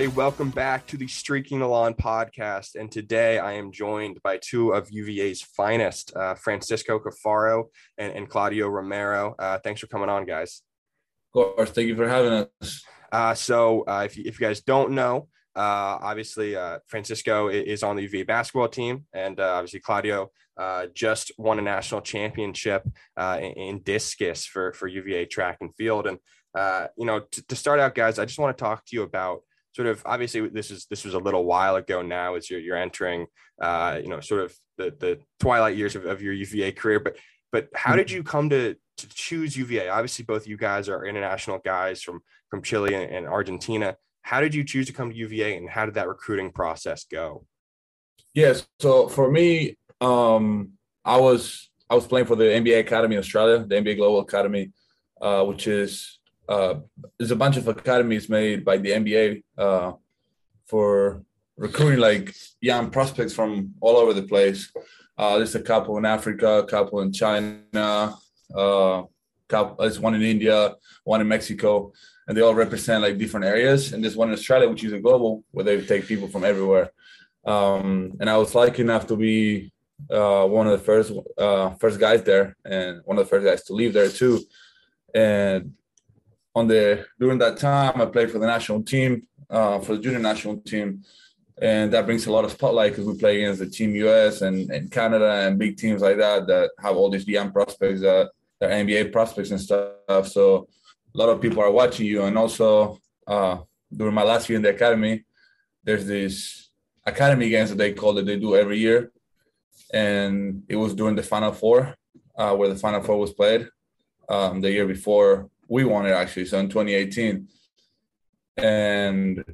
Everybody, welcome back to the Streaking the Lawn podcast. And today I am joined by two of UVA's finest, uh, Francisco Caffaro and, and Claudio Romero. Uh, thanks for coming on, guys. Of course, thank you for having us. Uh, so, uh, if, you, if you guys don't know, uh, obviously uh, Francisco is on the UVA basketball team, and obviously Claudio just won a national championship in, in discus for for UVA track and field. And you know, to, to start out, guys, I just want to talk to you about sort of obviously this is this was a little while ago now as you're, you're entering uh, you know sort of the the twilight years of, of your UVA career but but how did mm-hmm. you come to to choose UVA obviously both you guys are international guys from from Chile and, and Argentina. How did you choose to come to UVA and how did that recruiting process go? Yes so for me um I was I was playing for the NBA Academy Australia the NBA Global Academy uh, which is uh, there's a bunch of academies made by the NBA uh, for recruiting like young prospects from all over the place. Uh, there's a couple in Africa, a couple in China, uh, couple, there's one in India, one in Mexico, and they all represent like different areas. And there's one in Australia, which is a global, where they take people from everywhere. Um, and I was lucky enough to be uh, one of the first uh, first guys there, and one of the first guys to leave there too. And on the during that time, I played for the national team, uh, for the junior national team, and that brings a lot of spotlight because we play against the Team US and, and Canada and big teams like that that have all these young prospects that they're NBA prospects and stuff. So a lot of people are watching you, and also uh, during my last year in the academy, there's this academy games that they call it they do every year, and it was during the Final Four uh, where the Final Four was played. Um, the year before we won it actually. So in 2018, and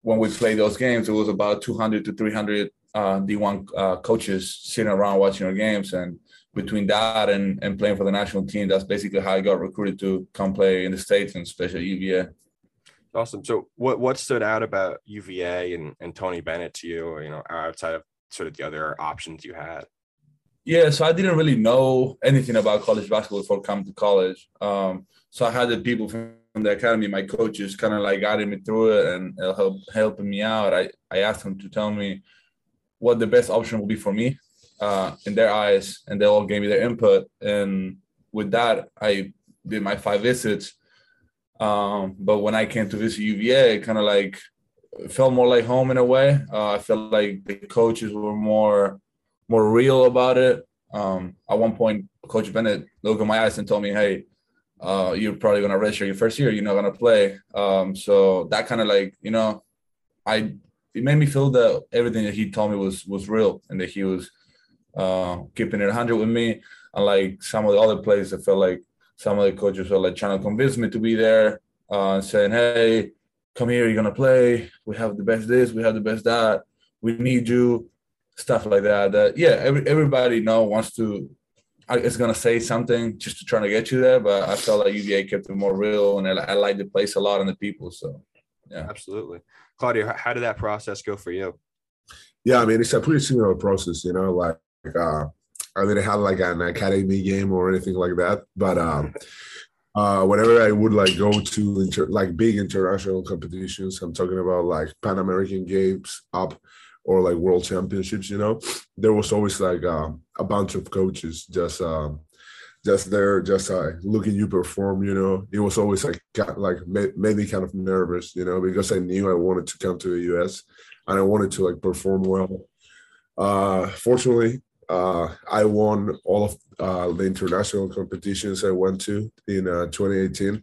when we played those games, it was about 200 to 300 uh, D1 uh, coaches sitting around watching our games. And between that and, and playing for the national team, that's basically how I got recruited to come play in the States and especially UVA. Awesome. So what, what stood out about UVA and, and Tony Bennett to you, you know, outside of sort of the other options you had? Yeah, so I didn't really know anything about college basketball before coming to college. Um, so I had the people from the academy, my coaches, kind of like guiding me through it and help helping me out. I, I asked them to tell me what the best option will be for me uh, in their eyes, and they all gave me their input. And with that, I did my five visits. Um, but when I came to visit UVA, it kind of like felt more like home in a way. Uh, I felt like the coaches were more more real about it. Um, at one point, Coach Bennett looked in my eyes and told me, "Hey, uh, you're probably gonna redshirt your first year. You're not gonna play." Um, so that kind of like you know, I it made me feel that everything that he told me was was real and that he was uh, keeping it 100 with me. Unlike some of the other players, I felt like some of the coaches were like trying to convince me to be there, uh, saying, "Hey, come here, you're gonna play. We have the best this, we have the best that. We need you." Stuff like that. That yeah, every, everybody know wants to is gonna say something just to try to get you there. But I felt like UVA kept it more real, and I, I like the place a lot and the people. So yeah, absolutely. Claudio, how did that process go for you? Yeah, I mean it's a pretty similar process. You know, like uh, I didn't have like an academy game or anything like that, but um. Uh, whenever I would like go to inter- like big international competitions, I'm talking about like Pan American Games up or like world championships you know? There was always like uh, a bunch of coaches just um, just there just uh, looking you perform you know? It was always like like made, made me kind of nervous you know? Because i knew i wanted to come to the us and i wanted to like perform well. Uh fortunately uh i won all of uh the international competitions i went to in uh, 2018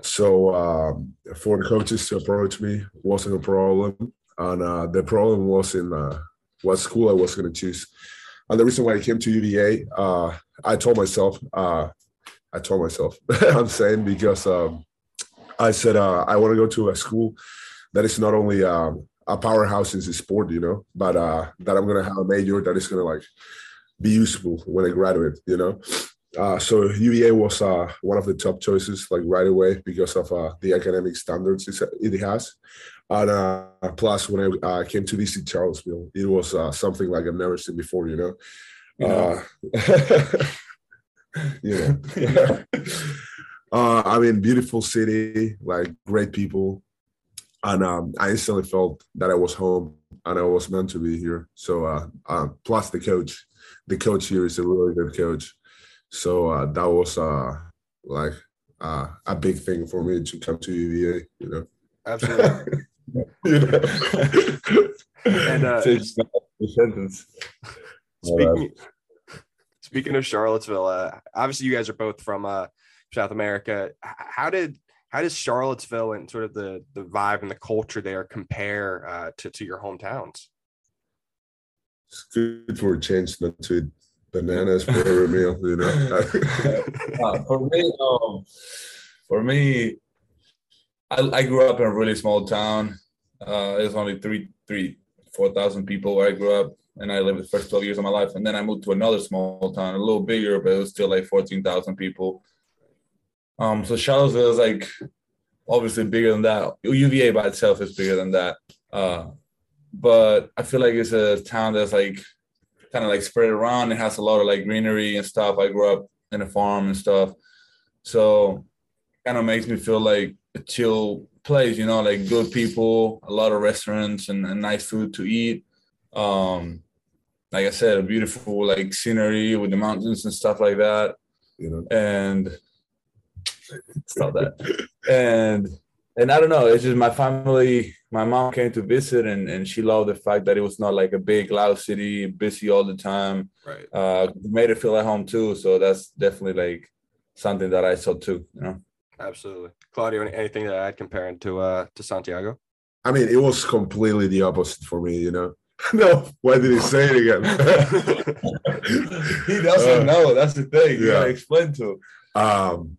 so um for the coaches to approach me wasn't a problem and uh, the problem was in uh, what school I was going to choose. And the reason why I came to UVA, uh, I told myself, uh, I told myself, I'm saying because um, I said uh, I want to go to a school that is not only um, a powerhouse in the sport, you know, but uh, that I'm going to have a major that is going to like be useful when I graduate, you know. Uh, so UVA was uh, one of the top choices, like right away, because of uh, the academic standards it has. And uh, plus, when I uh, came to visit Charlottesville, it was uh, something like I've never seen before. You know, you know? yeah. I mean, beautiful city, like great people. and um, I instantly felt that I was home and I was meant to be here. So uh, uh, plus the coach, the coach here is a really good coach. So uh, that was uh, like uh, a big thing for me to come to UVA. You know, Absolutely. you know? And, uh, It's not a sentence. Speaking, speaking of Charlottesville, uh, obviously you guys are both from uh, South America. How did how does Charlottesville and sort of the the vibe and the culture there compare uh, to to your hometowns? it's good for a change not to eat bananas for every meal. You know. Uh, for me, um, for me, I, I grew up in a really small town. Uh, there's only three, three, four thousand people where I grew up, and I lived the first twelve years of my life. And then I moved to another small town, a little bigger, but it was still like fourteen thousand people. Um, so Charlottesville is like obviously bigger than that. UVA by itself is bigger than that. Uh, but I feel like it's a town that's like kind of like spread around. It has a lot of like greenery and stuff. I grew up in a farm and stuff. So kind of makes me feel like a chill place, you know, like good people, a lot of restaurants and, and nice food to eat. Um, like I said, a beautiful like scenery with the mountains and stuff like that. you know. And stop that. And and I don't know, it's just my family, my mom came to visit and, and she loved the fact that it was not like a big loud city, busy all the time Right. uh made it feel at home too so that's definitely like something that i saw too you know Absolutely, Claudio. Anything that I'd compare to uh to Santiago? I mean, it was completely the opposite for me. You know. no, why did he say it again? he doesn't Uh, know that's the thing you yeah. gotta explain to him Um,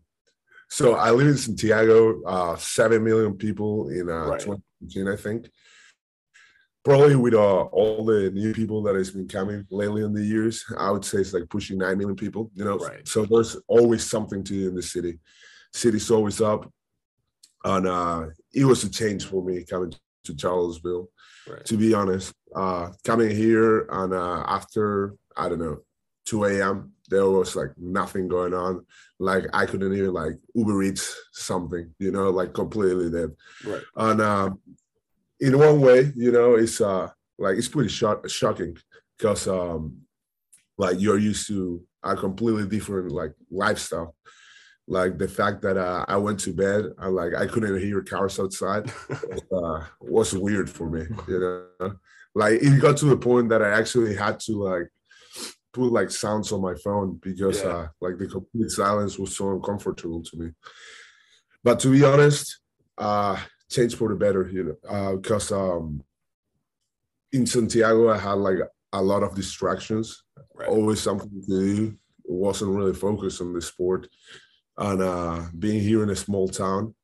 so I live in Santiago, uh, seven million people in uh, Right. 2019, I think. Probably with uh, all the new people that has been coming lately in the years, I would say it's like pushing nine million people. You know, Right. so there's always something to do in the city. City's always up, and uh, it was a change for me coming to Charlottesville. Right. To be honest, uh, coming here and uh, after I don't know 2 a.m. there was like nothing going on like I couldn't even like Uber Eats something, you know, like completely dead. Right. And um, in one way, you know, it's uh like it's pretty shock- shocking because um like you're used to a completely different like lifestyle. Like the fact that uh, I went to bed and like I couldn't hear cars outside uh, was weird for me, you know. Like it got to the point that I actually had to like put like sounds on my phone because Yeah. uh like the complete silence was so uncomfortable to me. But to be honest, uh change for the better, you know, uh because um in Santiago I had like a lot of distractions, Right. always something to do, wasn't really focused on the sport. And uh being here in a small town,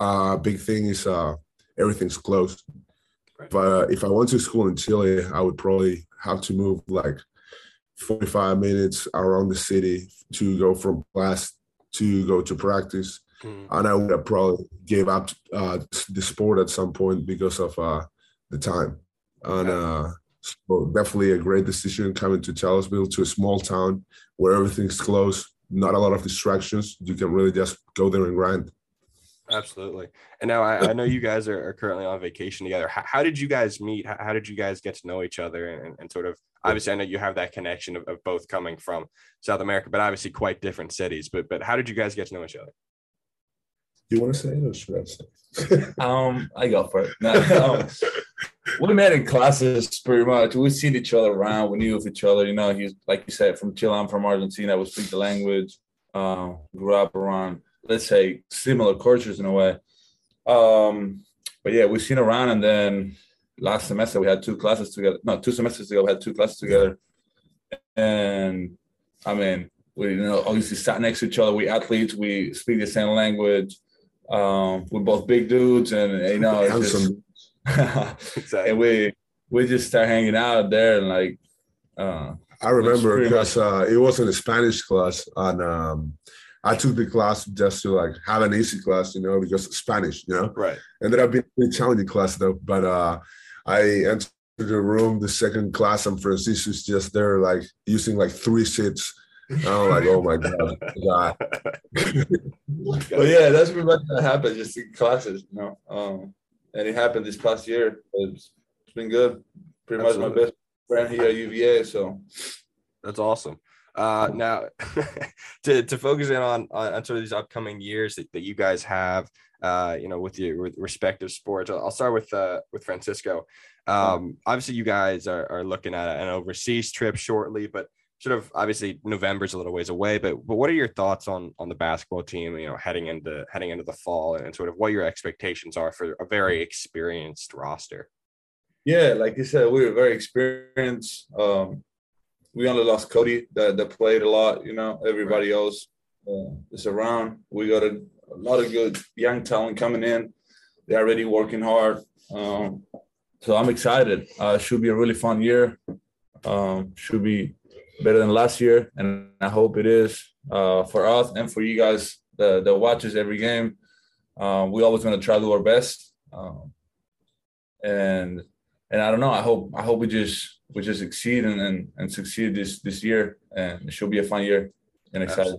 uh big thing is uh everything's closed. Right. But uh, if I went to school in Chile, I would probably have to move like 45 minutes around the city to go from class to go to practice. Mhm. And I would have probably gave up uh, the sport at some point because of uh, the time. And uh, so definitely a great decision coming to Charlottesville, to a small town where everything's close, not a lot of distractions. You can really just go there and grind. Absolutely. And now I, I know you guys are, are currently on vacation together. How, how did you guys meet? How, how did you guys get to know each other? And, and sort of, obviously, I know you have that connection of, of both coming from South America, but obviously quite different cities. But but how did you guys get to know each other? Do you want to say it or should I say? um i go for it No, um, we met in classes pretty much we seen each other around. We knew of each other you know? He's like you said from chile i'm from argentina. We speak the language uh, grew up around let's say similar cultures in a way. Um but yeah we seen around and then last semester we had two classes together. No two semesters ago we had two classes together. And i mean we you know obviously sat next to each other. We athletes we speak the same language. Um we're both big dudes and you know it's just, Handsome. Exactly. and we we just start hanging out there and like uh I remember because uh, it was in a Spanish class, and um, I took the class just to like have an easy class, you know, because Spanish, you know. Right. Ended up being a challenging class though. But uh, I entered the room, the second class, and Francisco's just there, like using like three seats. I'm like, oh my god, god. but yeah that's pretty much what happened just in classes you know um and it happened this past year. It's, it's been good. Pretty Absolutely. much my best friend here at UVA. So that's awesome. Uh, now, to, to focus in on, on, sort of these upcoming years that, that you guys have, uh, you know, with your respective sports, I'll start with uh, with Francisco. Um, obviously, you guys are, are looking at an overseas trip shortly, but sort of obviously November's a little ways away. But but what are your thoughts on on the basketball team? You know, heading into heading into the fall and sort of what your expectations are for a very experienced roster. Yeah, like you said, we were very experienced. Um, we only lost Cody that, that played a lot. You know, everybody else uh, is around. We got a, a, lot of good young talent coming in. They're already working hard. Um, so I'm excited. Uh, should be a really fun year. Um, should be better than last year, and I hope it is uh, for us and for you guys that, that watches every game. Um, we always going to try to do our best, um, and and I don't know. I hope I hope we just we just succeed and, and and succeed this this year, and it should be a fun year and excited.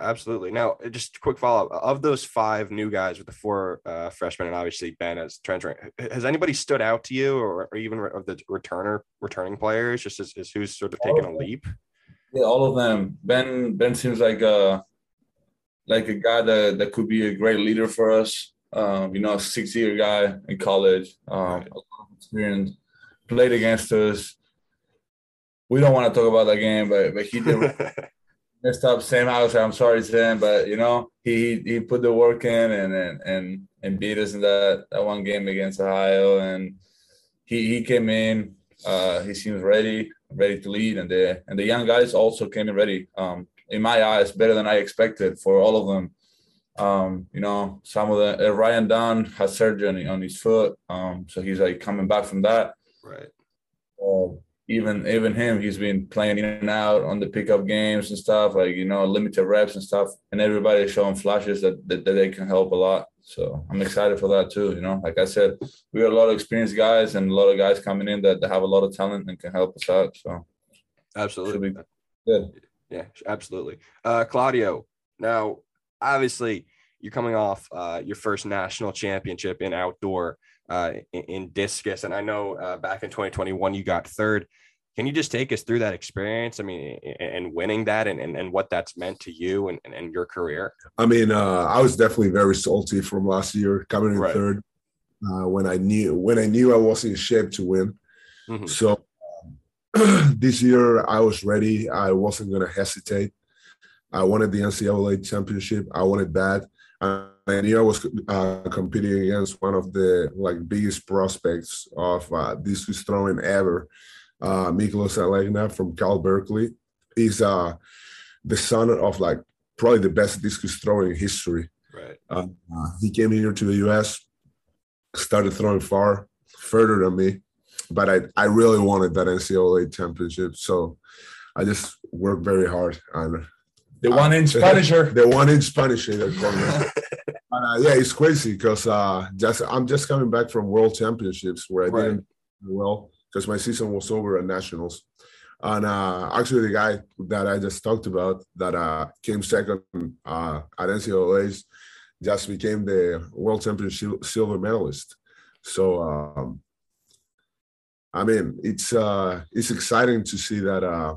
Absolutely. Now, just a quick follow up of those five new guys with the four uh, freshmen and obviously Ben as transferring. Has anybody stood out to you, or, or even of the returner returning players, just as, as who's sort of taking a leap? Yeah, all of them. Ben Ben seems like a like a guy that that could be a great leader for us. Um, you know, a six year guy in college. Um, experience, played against us. We don't want to talk about that game, but but he did messed up. Same house. I'm sorry, Sam, but you know he he put the work in and and and, and beat us in that, that one game against Ohio, and he he came in. Uh, he seems ready, ready to lead, and the and the young guys also came in ready. Um, in my eyes, better than I expected for all of them. Um, you know, some of the uh, Ryan Dunn has surgery on his foot, um, so he's like coming back from that. Right. Uh, even even him, he's been playing in and out on the pickup games and stuff, like you know, limited reps and stuff. And everybody's showing flashes that, that, that they can help a lot. So I'm excited for that too. You know, like I said, we got a lot of experienced guys and a lot of guys coming in that, that have a lot of talent and can help us out. So absolutely good. Yeah, absolutely. Uh, Claudio, now obviously you're coming off uh, your first national championship in outdoor uh, in, in, discus, and I know uh, back in 2021 you got third. Can you just take us through that experience? I mean, and winning that, and, and, and what that's meant to you and, and, your career. I mean, uh, I was definitely very salty from last year coming in right. third uh, when I knew when I knew I was in shape to win. Mm-hmm. So this year I was ready. I wasn't going to hesitate. I wanted the NCAA championship. I wanted that. And knew I was uh, competing against one of the like biggest prospects of uh, discus throwing ever, uh, Mykolas Alekna from Cal Berkeley. He's uh, the son of like probably the best discus thrower in history. Right. Uh, he came here to the U.S., started throwing far, further than me, but I I really wanted that NCAA championship, so I just worked very hard and the one inch Punisher. the one inch Punisher. They call me. uh, yeah, it's crazy because uh, just I'm just coming back from World Championships where I right. didn't well because my season was over at nationals. And uh, actually, the guy that I just talked about that uh, came second uh, at NCAA's just became the world championship silver medalist. So, um, I mean, it's uh, it's exciting to see that uh,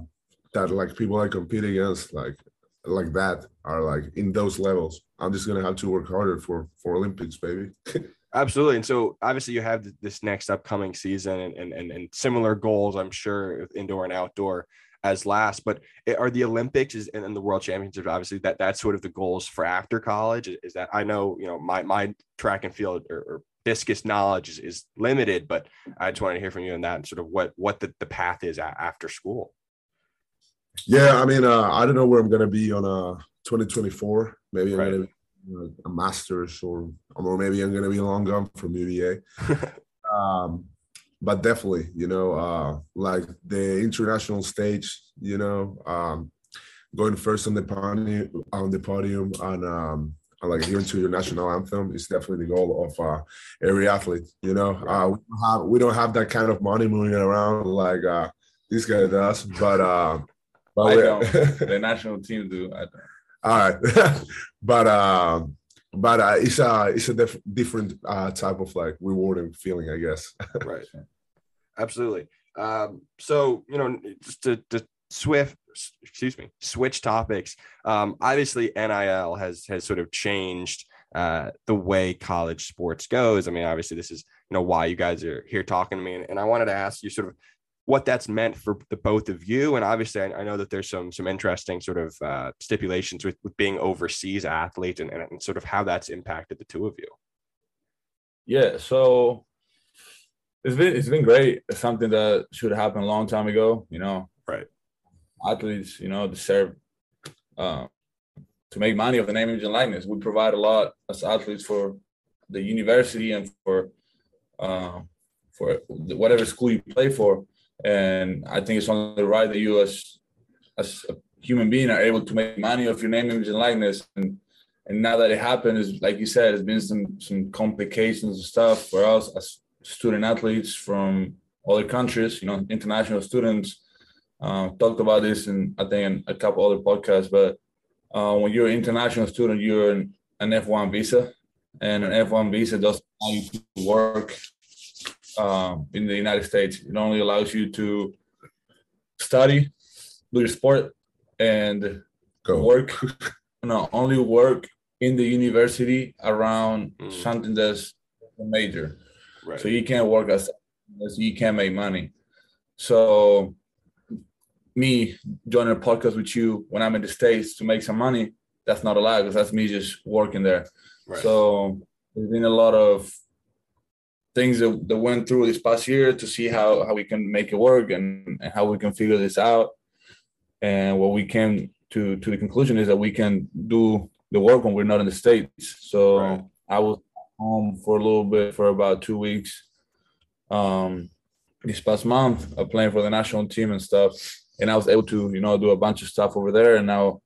that like people I compete against, like like that are like in those levels. I'm just gonna have to work harder for for Olympics, baby. Absolutely. And so obviously you have this next upcoming season and, and, and, similar goals, I'm sure, indoor and outdoor as last, but are the Olympics and the world championships, obviously that that's sort of the goals for after college is that I know, you know, my, my track and field or, or discus knowledge is, is limited, but I just wanted to hear from you on that and sort of what, what the, the path is after school. Yeah, I mean, uh, I don't know where I'm gonna be on uh 2024. Maybe I'm right. gonna be a master's, or or maybe I'm gonna be long gone from UVA. um, but definitely, you know, uh, like the international stage, you know, um, going first on the podium, on the podium, and um, like hearing to your national anthem is definitely the goal of uh, every athlete. You know, uh, we, don't have, we don't have that kind of money moving around like uh, this guy does, but uh, but I don't. the national team do. I don't. All right, but um, but uh, it's a it's a diff- different uh, type of like rewarding feeling, I guess. right. Absolutely. Um, so you know, just to, to swift excuse me switch topics um, obviously nil has has sort of changed uh, the way college sports goes i mean obviously this is you know why you guys are here talking to me and, and i wanted to ask you sort of what that's meant for the both of you. And obviously i, I know that there's some some interesting sort of uh, stipulations with, with being overseas athletes and, and sort of how that's impacted the two of you. Yeah so it's been it's been great. It's something that should have happened a long time ago you know. Right. Athletes, you know, deserve uh, to make money of the name, image, and likeness. We provide a lot as athletes for the university and for uh, for whatever school you play for. And I think it's only the right that you, as as a human being, are able to make money off your name, image, and likeness. And and now that it happened, is like you said, there's been some some complications and stuff for us as student athletes from other countries. You know, international students uh, talked about this in I think in a couple other podcasts, but uh, when you're an international student, you're an, an F1 visa, and an F1 visa doesn't allow you to work um, in the United States. It only allows you to study, do your sport, and Go. work. no, only work in the university around mm. something that's a major. Right. So you can't work as, as you can't make money. So me joining a podcast with you when I'm in the States to make some money, that's not allowed because that's me just working there. Right. So there's been a lot of things that, that went through this past year to see how, how we can make it work and, and how we can figure this out. And what we came to to the conclusion is that we can do the work when we're not in the States. So right. I was home for a little bit for about two weeks. Um, this past month, uh, playing for the national team and stuff and I was able to, you know, do a bunch of stuff over there. And now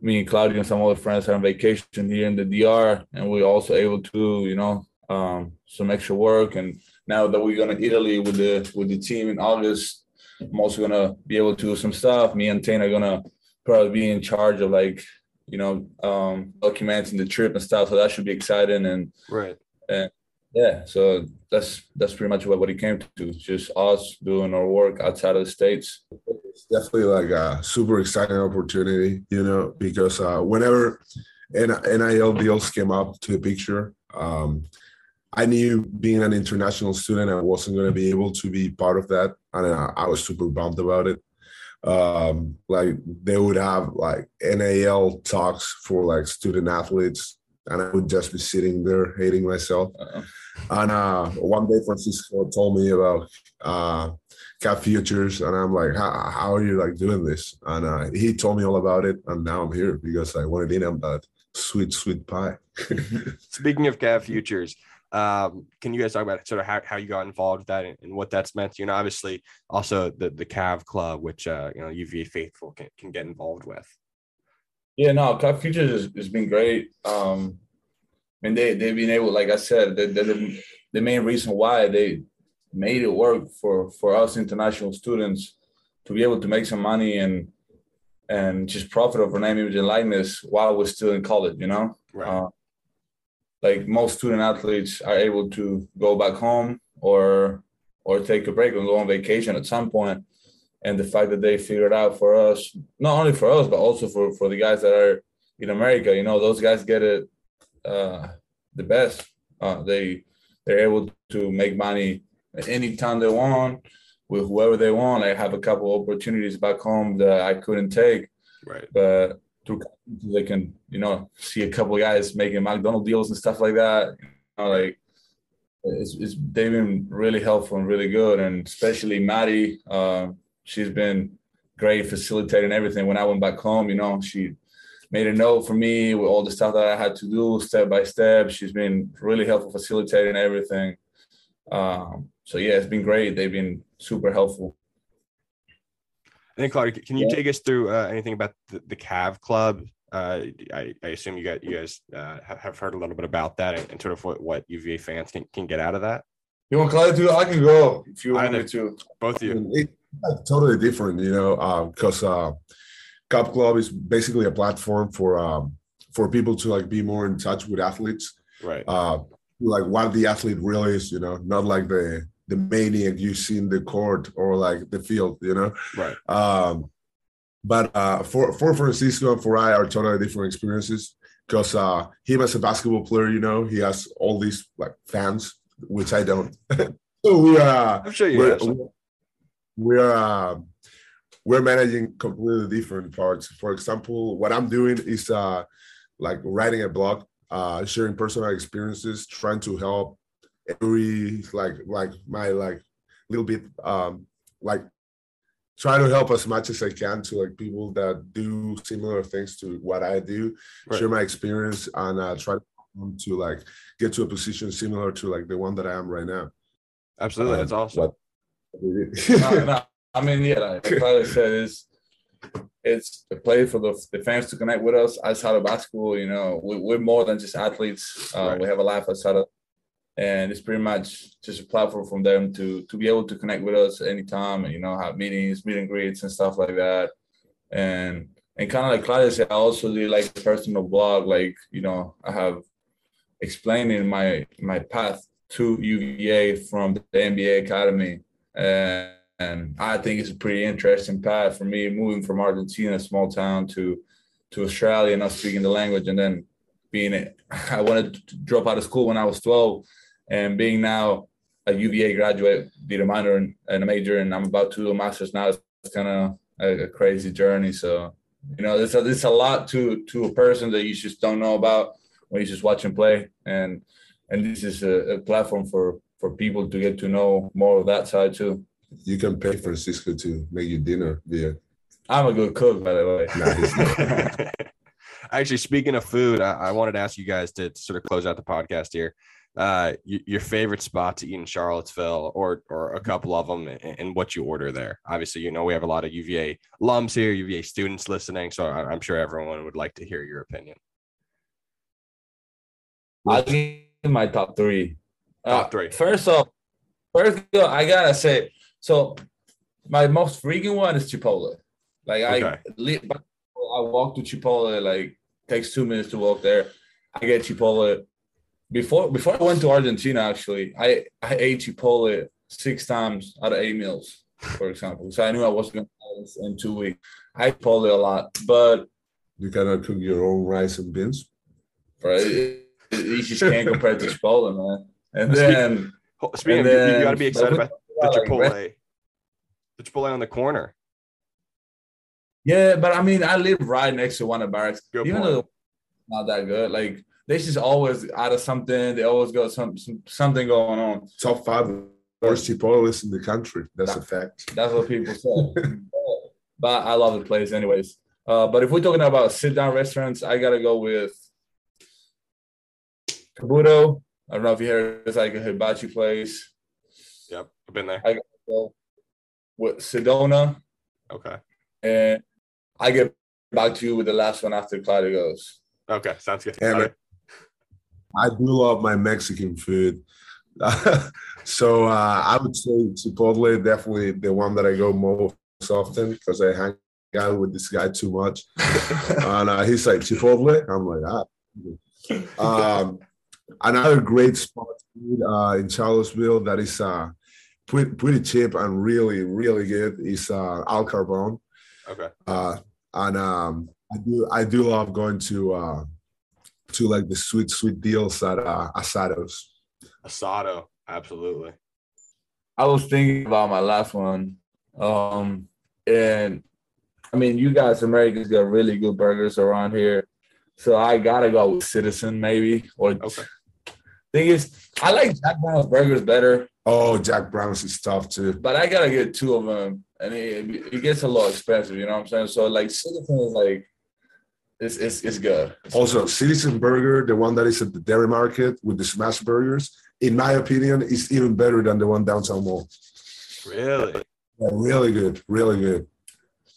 me and Claudio and some other friends are on vacation here in the DR, and we're also able to, you know, um, some extra work. And now that we're going to Italy with the with the team in August, I'm also gonna be able to do some stuff. Me and Taine are gonna probably be in charge of like, you know, um, documenting the trip and stuff. So that should be exciting. And right. And yeah, so that's that's pretty much what, what it came to. Just us doing our work outside of the states. It's definitely like a super exciting opportunity, you know, because uh, whenever NIL deals came up to the picture, um, I knew being an international student, I wasn't going to be able to be part of that, and I, I was super bummed about it. Um, like they would have like NIL talks for like student athletes and I would just be sitting there hating myself. Uh-oh. And uh, one day, Francisco told me about uh, Cav Futures, and I'm like, how, are you like doing this? And uh, he told me all about it, and now I'm here because I wanted in on that sweet, sweet pie. Speaking of Cav Futures, um, can you guys talk about sort of how, how you got involved with that and, and, what that's meant? to You know, obviously also the the Cav Club, which uh, you know UVA faithful can, can get involved with. Yeah, no, Cav Futures has, has been great. Um, and they they've been able, like I said, they, the the main reason why they made it work for for us international students to be able to make some money and and just profit over name, image, and likeness while we're still in college. You know, right. uh, like most student athletes are able to go back home or or take a break and go on vacation at some point and the fact that they figured out for us, not only for us, but also for, for the guys that are in America, you know, those guys get it uh, the best. Uh, they they're able to make money anytime they want with whoever they want. I have a couple opportunities back home that I couldn't take, right? But through they can you know see a couple guys making McDonald deals and stuff like that. You know, like it's, it's they've been really helpful and really good, and especially Maddie. Uh, she's been great facilitating everything. When I went back home, you know, she made a note for me with all the stuff that I had to do step by step. She's been really helpful facilitating everything. Um, so yeah, it's been great. They've been super helpful. And then Claudio, can you yeah. take us through uh, anything about the, the Cav Club? Uh, I, I, assume you got you guys uh, have heard a little bit about that and, and, sort of what, what UVA fans can, can get out of that. You want Claudio to? I can go if you want me to. Both of you. It, totally different, you know, because uh, uh, Cav Club is basically a platform for um, for people to like be more in touch with athletes. Right. Uh, like what the athlete really is, you know, not like the the maniac you see in the court or like the field, you know. Right. Um, but uh, for for Francisco and for I are totally different experiences because uh, him as a basketball player, you know, he has all these like fans, which I don't. so we are. I'm sure you we're, some. we're uh, we're managing completely different parts. For example, what I'm doing is uh, like writing a blog, uh, sharing personal experiences, trying to help every like like my like little bit um like try to help as much as I can to like people that do similar things to what I do, Right. share my experience and uh, try to like get to a position similar to like the one that I am right now. Absolutely. That's Um, awesome. no, no, I mean, yeah, like Tyler said, it's it's a play for the, the fans to connect with us outside of basketball. You know, we, we're more than just athletes. Uh, Right. We have a life outside of, and it's pretty much just a platform from them to to be able to connect with us anytime and you know have meetings, meet and greets, and stuff like that. And and kind of like Claudio said, I also do like personal blog. Like you know, I have explaining my my path to UVA from the NBA Academy and, and I think it's a pretty interesting path for me moving from Argentina, a small town, to to Australia, not speaking the language, and then being I wanted to drop out of school when I was 12, and being now a UVA graduate, did a minor and, and a major, and I'm about to do a master's now. It's kind of a, a crazy journey. So you know, there's a, there's a lot to to a person that you just don't know about when you just watch him play, and and this is a, a platform for for people to get to know more of that side too. you can pay Francisco to make you dinner via I'm a good cook, by the way. Nah. Actually, speaking of food, I, I wanted to ask you guys to sort of close out the podcast here. Uh, your favorite spot to eat in Charlottesville, or or a couple of them, and, and what you order there. Obviously, you know we have a lot of UVA alums here, UVA students listening, so I, I'm sure everyone would like to hear your opinion. I'll give my top three. Top three. First off, first go, I gotta say, so my most freaking one is Chipotle. Like I, Okay. li- I walk to Chipotle. Like takes two minutes to walk there. I get Chipotle. Before before I went to Argentina, actually, I I ate Chipotle six times out of eight meals, for example. So I knew I wasn't gonna have this in two weeks. I ate Chipotle a lot, but you cannot cook your own rice and beans. right? it, it, you just can't compare to Chipotle, man. And then Speaking And of, you- you, got to be excited about the like, Chipotle, the Chipotle on the corner. Yeah, but I mean, I live right next to one of barracks. Good Even point. though not that good, like they just always out of something. They always got some, some something going on. Top five worst Chipotles in the country. That's a fact. That's what people say. but I love the place, anyways. Uh, but if we're talking about sit down restaurants, I gotta go with Kabuto. I don't know if you heard it's like a hibachi place. Yep, I've been there. So, with Sedona, Okay, and I get back to you with the last one after Claudio goes. okay, sounds good. And All right. I do love my Mexican food. so uh, I would say Chipotle definitely the one that I go most often because I hang out with this guy too much. and uh, he's like Chipotle. I'm like ah. Um, another great spot uh, in Charlottesville that is uh, pretty, pretty cheap and really really good is uh, Al Carbone. Okay, Uh, and um, I do I do love going to uh, to like the sweet sweet deals at uh, Asados. asado, absolutely. I was thinking about my last one. Um, and I mean, you guys, Americans, got really good burgers around here. So I gotta go with Citizen, maybe. Or Okay. thing is, I like Jack Brown's burgers better, Oh, Jack Brown's is tough too. but I gotta get two of them, and it, it gets a little expensive. You know what I'm saying? So like Citizen is like, it's it's it's good. Also, Citizen Burger, the one that is at the Dairy Market with the smash burgers, in my opinion, is even better than the one downtown mall. Really? Yeah, really good, really good.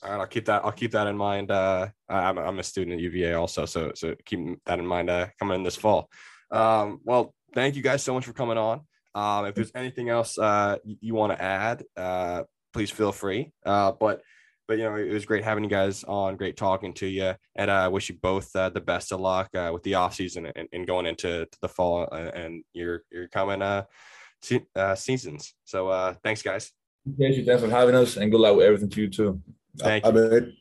All right, I'll keep that. I'll keep that in mind. Uh, I- I'm, I'm a student at UVA also, so so keep that in mind uh, coming in this fall. Um, well, thank you guys so much for coming on. Um, if there's anything else uh, you, you want to add, uh, please feel free. Uh, but but you know, it was great having you guys on. Great talking to you, and I uh, wish you both uh, the best of luck uh, with the off season and, and going into the fall and, and your your coming uh, se- uh, seasons. So uh, thanks, guys. Thank you. Thanks for having us, and good luck with everything to you too. Thank you.